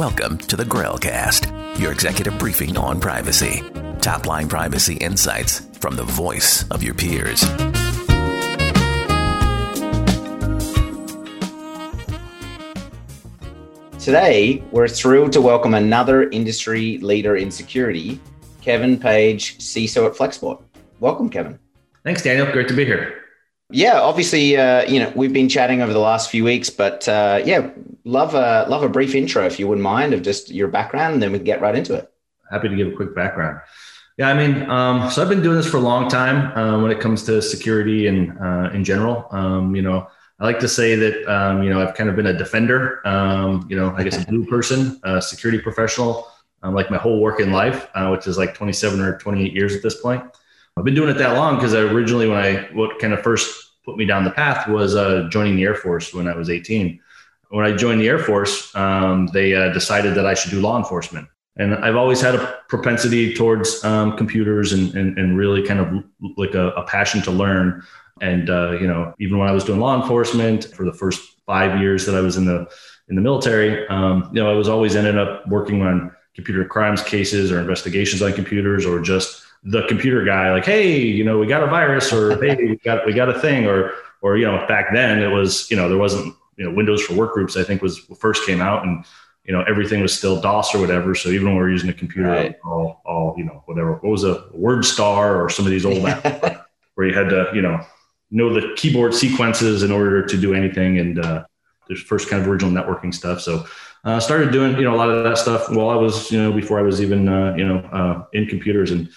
Welcome to the Grailcast, your executive briefing on privacy. Top line privacy insights from the voice of your peers. Today, we're thrilled to welcome another industry leader in security, Kevin Page, CISO at Flexport. Welcome, Kevin. Thanks, Daniel. Great to be here. Yeah, obviously, uh, you know we've been chatting over the last few weeks, but uh, yeah, love a love a brief intro if you wouldn't mind of just your background, and then we can get right into it. Happy to give a quick background. Yeah, I mean, um, so I've been doing this for a long time uh, when it comes to security and uh, in general. Um, you know, I like to say that um, you know I've kind of been a defender. Um, you know, I guess a blue person, a security professional, um, like my whole work in life, uh, which is like 27 or 28 years at this point. I've been doing it that long because I originally, when I what kind of first put me down the path was uh, joining the Air Force when I was 18. When I joined the Air Force, um, they uh, decided that I should do law enforcement. And I've always had a propensity towards um, computers and, and, and, really kind of like a, a passion to learn. And uh, you know, even when I was doing law enforcement for the first five years that I was in the in the military, um, you know, I was always ended up working on computer crimes cases or investigations on computers or just the computer guy like hey you know we got a virus or hey we got we got a thing or or you know back then it was you know there wasn't you know windows for work groups i think was first came out and you know everything was still dos or whatever so even when we were using a computer right. all, all you know whatever what was a WordStar or some of these old apps where you had to you know know the keyboard sequences in order to do anything and uh there's first kind of original networking stuff so uh, started doing you know a lot of that stuff while I was you know before I was even uh, you know uh, in computers and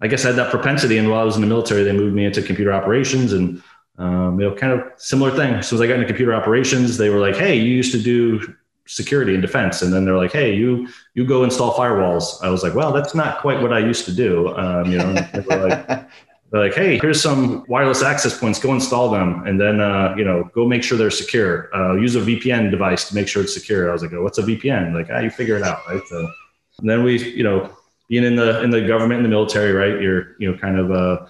I guess I had that propensity. And while I was in the military, they moved me into computer operations and, um, you know, kind of similar thing. As soon as I got into computer operations, they were like, Hey, you used to do security and defense. And then they're like, Hey, you, you go install firewalls. I was like, well, that's not quite what I used to do. Um, you know, they were like, they're like, Hey, here's some wireless access points, go install them. And then, uh, you know, go make sure they're secure. Uh, use a VPN device to make sure it's secure. I was like, oh, what's a VPN? Like, ah, you figure it out. Right. So, and then we, you know, being in the in the government and the military, right? You're you know kind of uh,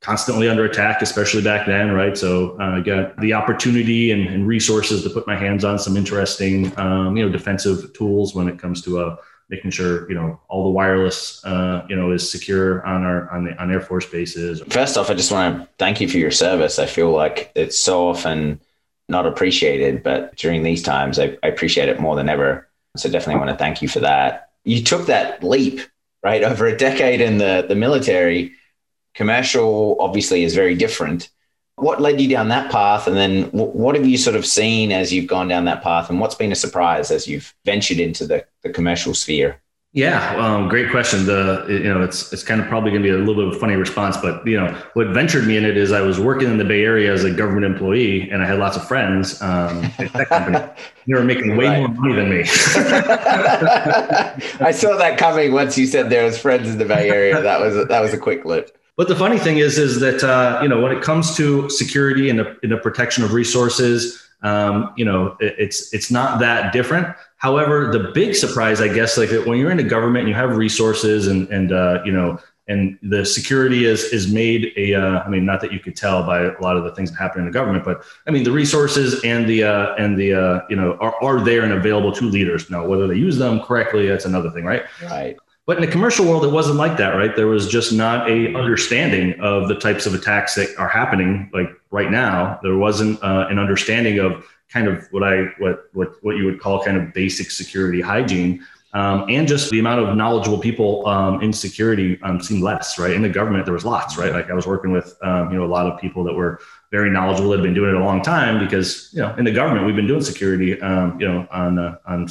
constantly under attack, especially back then, right? So uh, I got the opportunity and, and, resources to put my hands on some interesting um, you know defensive tools when it comes to uh, making sure you know all the wireless uh, you know is secure on our on the on Air Force bases. First off, I just want to thank you for your service. I feel like it's so often not appreciated, but during these times, I, I appreciate it more than ever. So definitely want to thank you for that. You took that leap right? Over a decade in the, the military, commercial obviously is very different. What led you down that path? And then what have you sort of seen as you've gone down that path? And what's been a surprise as you've ventured into the, the commercial sphere? Yeah, um, great question. The you know it's it's kind of probably going to be a little bit of a funny response, but you know what ventured me in it is I was working in the Bay Area as a government employee, and I had lots of friends um, at company. They were making way right. more money than me. I saw that coming once you said there was friends in the Bay Area. That was that was a quick lip. But the funny thing is, is that uh, you know when it comes to security and the, and the protection of resources, um, you know, it, it's it's not that different. However, the big surprise, I guess, like when you're in the government and you have resources and and uh, you know and the security is is made a uh, I mean not that you could tell by a lot of the things that happen in the government but I mean the resources and the uh, and the uh, you know are, are there and available to leaders now whether they use them correctly that's another thing right right but in the commercial world, it wasn't like that, right? There was just not a understanding of the types of attacks that are happening, like right now. There wasn't uh, an understanding of kind of what I what what what you would call kind of basic security hygiene. Um, and just the amount of knowledgeable people um, in security um, seemed less, right? In the government, there was lots, right? Like I was working with, um, you know, a lot of people that were very knowledgeable that have been doing it a long time because you know in the government we've been doing security um, you know on uh, on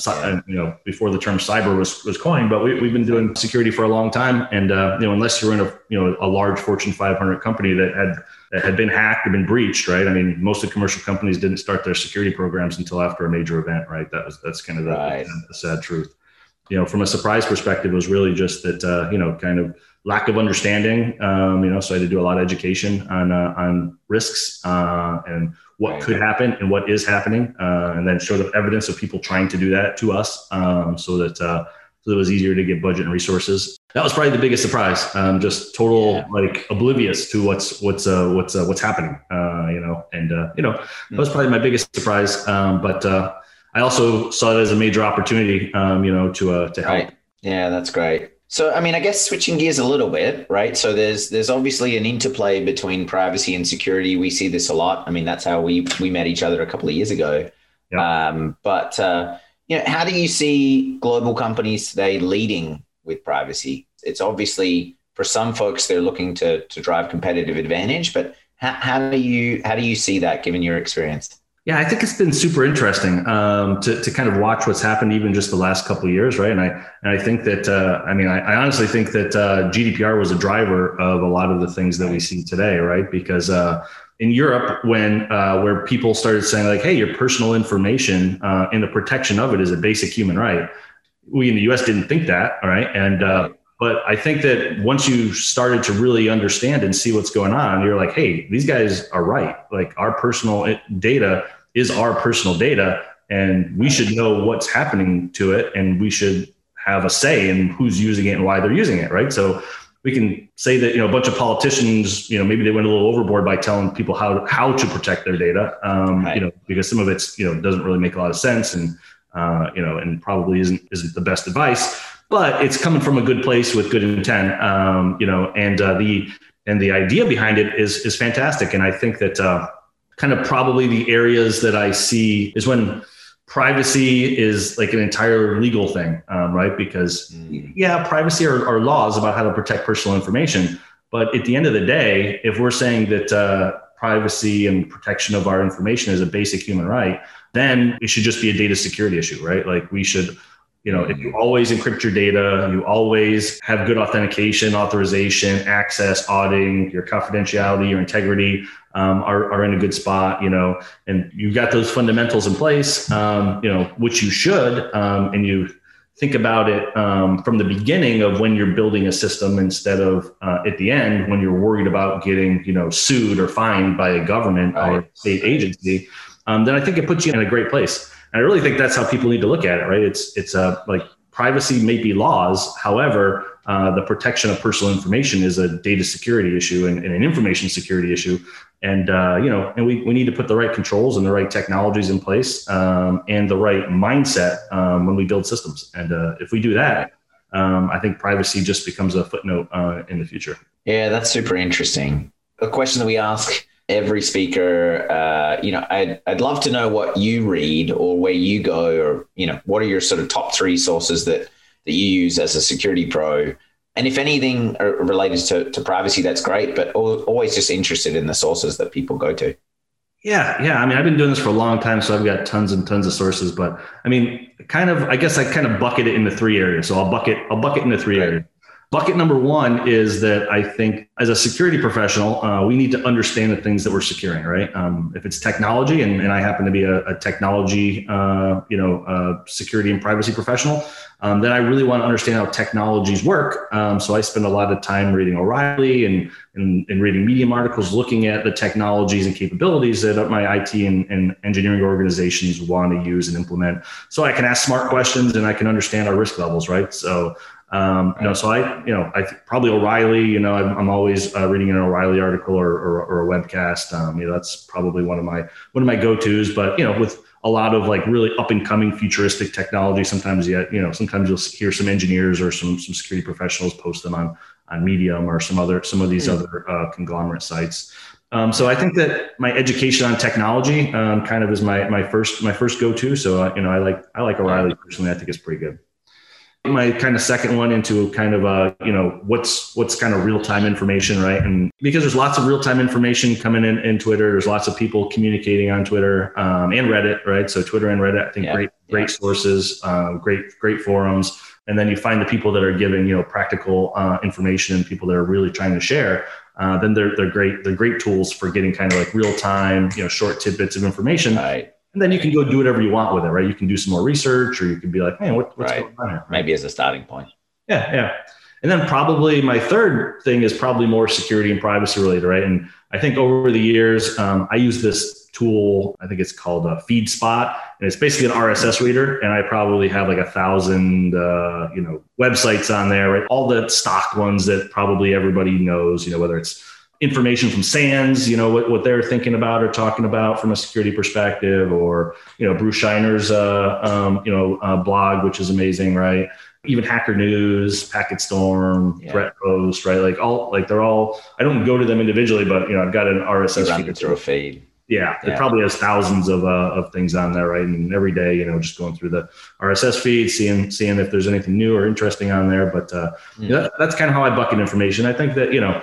you know before the term cyber was was coined but we, we've been doing security for a long time and uh, you know unless you're in a you know a large fortune 500 company that had that had been hacked or been breached right i mean most of the commercial companies didn't start their security programs until after a major event right that was that's kind of the, right. the sad truth you know from a surprise perspective it was really just that uh, you know kind of lack of understanding. Um, you know, so I had to do a lot of education on uh, on risks uh, and what could happen and what is happening, uh, and then show the evidence of people trying to do that to us, um, so that uh, so it was easier to get budget and resources. That was probably the biggest surprise. Um, just total yeah. like oblivious to what's what's uh, what's uh, what's happening. you know, and you know that was probably my biggest surprise. Um, but I also saw it as a major opportunity, um, you know, to uh, to help. Right. Yeah, that's great. So, I mean, I guess switching gears a little bit, right? So there's there's obviously an interplay between privacy and security. We see this a lot. I mean, that's how we we met each other a couple of years ago. Yeah. Um, but uh, you know, how do you see global companies today leading with privacy? It's obviously for some folks they're looking to to drive competitive advantage, but how, how do you how do you see that given your experience? Yeah, I think it's been super interesting um, to, to kind of watch what's happened even just the last couple of years, right? And I and I think that uh, I mean I, I, honestly think that uh, GDPR was a driver of a lot of the things that we see today, right? Because uh, in Europe, when uh, where people started saying like, "Hey, your personal information uh, and the protection of it is a basic human right," we in the U.S. didn't think that, all right? And uh, but I think that once you started to really understand and see what's going on, you're like, "Hey, these guys are right. Like our personal data is our personal data, and we should know what's happening to it, and we should have a say in who's using it and why they're using it, right?" So we can say that you know a bunch of politicians you know maybe they went a little overboard by telling people how how to protect their data um, right. you know because some of it's you know doesn't really make a lot of sense and uh, you know and probably isn't isn't the best advice but it's coming from a good place with good intent um, you know and uh, the and the idea behind it is is fantastic and i think that uh, kind of probably the areas that i see is when privacy is like an entire legal thing, um, right? Because mm. yeah, privacy are, are, laws about how to protect personal information, but at the end of the day, if we're saying that uh, privacy and protection of our information is a basic human right, then it should just be a data security issue, right? Like we should you know if you mm. always encrypt your data you always have good authentication authorization access auditing your confidentiality your integrity um, are, are in a good spot, you know, and you've got those fundamentals in place, um, you know, which you should, um, and you think about it um, from the beginning of when you're building a system instead of uh, at the end when you're worried about getting, you know, sued or fined by a government right. or state agency, um, then I think it puts you in a great place. And I really think that's how people need to look at it, right? It's it's a uh, like privacy may be laws, however uh, the protection of personal information is a data security issue and, and an information security issue. And uh, you know, and we, we need to put the right controls and the right technologies in place um, and the right mindset um, when we build systems. And uh, if we do that, um, I think privacy just becomes a footnote uh, in the future. Yeah, that's super interesting. A question that we ask every speaker, uh, you know, I'd, I'd love to know what you read or where you go, or you know, what are your sort of top three sources that that you use as a security pro. And if anything related to, to privacy, that's great, but always just interested in the sources that people go to. Yeah, yeah. I mean, I've been doing this for a long time, so I've got tons and tons of sources. But I mean, kind of, I guess I kind of bucket it into three areas. So I'll bucket, I'll bucket into three right. areas. Bucket number one is that I think as a security professional, uh, we need to understand the things that we're securing, right? Um, if it's technology, and, and, I happen to be a, a technology, uh, you know, uh, security and privacy professional, um, then I really want to understand how technologies work. Um, so I spend a lot of time reading O'Reilly and, and, and, reading Medium articles looking at the technologies and capabilities that my IT and, and engineering organizations want to use and implement. So I can ask smart questions and I can understand our risk levels, right? So um, you know, so I, you know, I probably O'Reilly. You know, I'm, I'm always uh, reading an O'Reilly article or, or, or a webcast. Um, you know, that's probably one of my one of my go tos. But you know, with a lot of like really up and coming futuristic technology, sometimes yet you know, sometimes you'll hear some engineers or some some security professionals post them on on Medium or some other some of these mm. other uh, conglomerate sites. Um, so I think that my education on technology um, kind of is my my first my first go to. So uh, you know, I like I like O'Reilly personally. I think it's pretty good my kind of second one into kind of a you know what's what's kind of real time information right? And because there's lots of real time information coming in in twitter there's lots of people communicating on twitter um, and reddit right? So twitter and reddit i think yeah. great great yeah. sources uh, great great forums. And then you find the people that are giving you know practical uh, information and people that are really trying to share uh, then they're, they're great they're great tools for getting kind of like real time you know short tidbits of information. Right and then you can go do whatever you want with it, right? You can do some more research, or you can be like, "Man, what, what's right. going on here?" Maybe as a starting point. Yeah, yeah. And then probably my third thing is probably more security and privacy related, right? And I think over the years, um, I use this tool. I think it's called a FeedSpot, and it's basically an RSS reader. And I probably have like a thousand, uh, you know, websites on there, right? All the stock ones that probably everybody knows, you know, whether it's information from SANS, you know, what, what they're thinking about or talking about from a security perspective, or, you know, Bruce Schneier's, uh, um, you know, uh, blog, which is amazing, right? Even Hacker News, Packet Storm, yeah. Threat Post, right? Like all, like they're all, I don't go to them individually, but, you know, I've got an RSS feed. through a feed. Yeah, it probably has thousands of, uh, of things on there, right? And every day, you know, just going through the RSS feed, seeing seeing if there's anything new or interesting on there. But uh, mm. that, that's kind of how I bucket information. I think that you know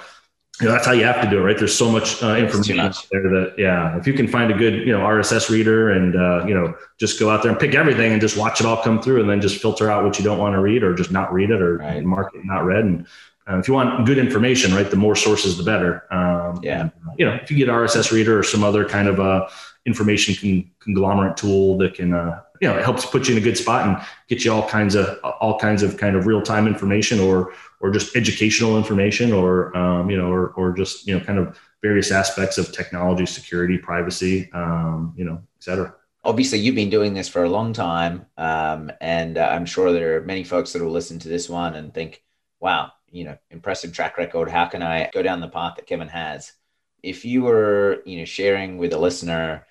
you know, that's how you have to do it, right? There's so much uh, information much. there that, yeah, if you can find a good, you know, RSS reader and, uh, you know, just go out there and pick everything and just watch it all come through and then just filter out what you don't want to read or just not read it or right. mark it not read. And uh, if you want good information, right, the more sources, the better. Um, yeah. And, you know, if you get RSS reader or some other kind of uh, information con- conglomerate tool that can, uh, you know, it helps put you in a good spot and get you all kinds of, all kinds of kind of real time information or, or just educational information or um, you know or, or just you know kind of various aspects of technology security privacy um, you know et cetera. Obviously you've been doing this for a long time um, and uh, i'm sure there are many folks that will listen to this one and think wow you know impressive track record. How can i go down the path that kevin has? If you were you know sharing with a listener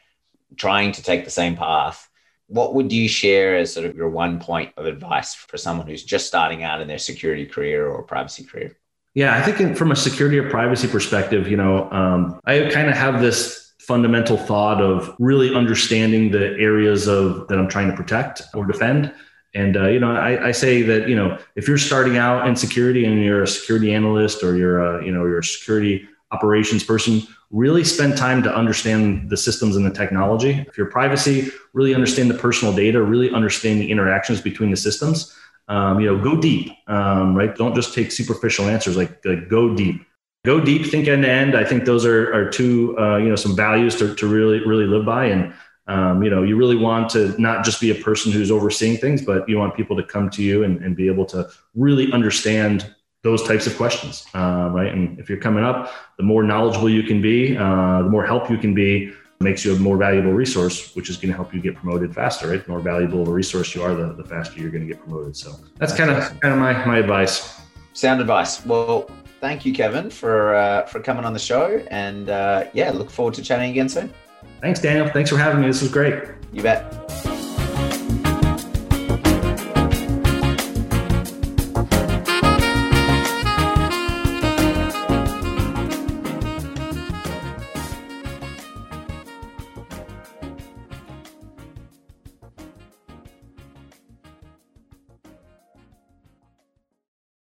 trying to take the same path what would you share as sort of your one point of advice for someone who's just starting out in their security career or privacy career? Yeah, I think in, from a security or privacy perspective, you know, um, I kind of have this fundamental thought of really understanding the areas of that I'm trying to protect or defend. And uh, you know, I, I, say that you know, if you're starting out in security and you're a security analyst or you're a you know you're a security operations person, really spend time to understand the systems and the technology. If you're privacy, really understand the personal data, really understand the interactions between the systems. Um, you know, go deep, um, right? Don't just take superficial answers. Like, like go deep, go deep, think end to end. I think those are are two, uh, you know, some values to, to really really live by. And um, you know, you really want to not just be a person who's overseeing things, but you want people to come to you and, and be able to really understand those types of questions, uh, right? And if you're coming up, the more knowledgeable you can be, uh, the more help you can be, makes you a more valuable resource, which is going to help you get promoted faster, right? The more valuable a resource you are, the, the faster you're going to get promoted. So that's, kind of awesome. kind of my my advice. Sound advice. Well, thank you, Kevin, for uh, for coming on the show, and uh, yeah, look forward to chatting again soon. Thanks, Daniel. Thanks for having me. This was great. You bet.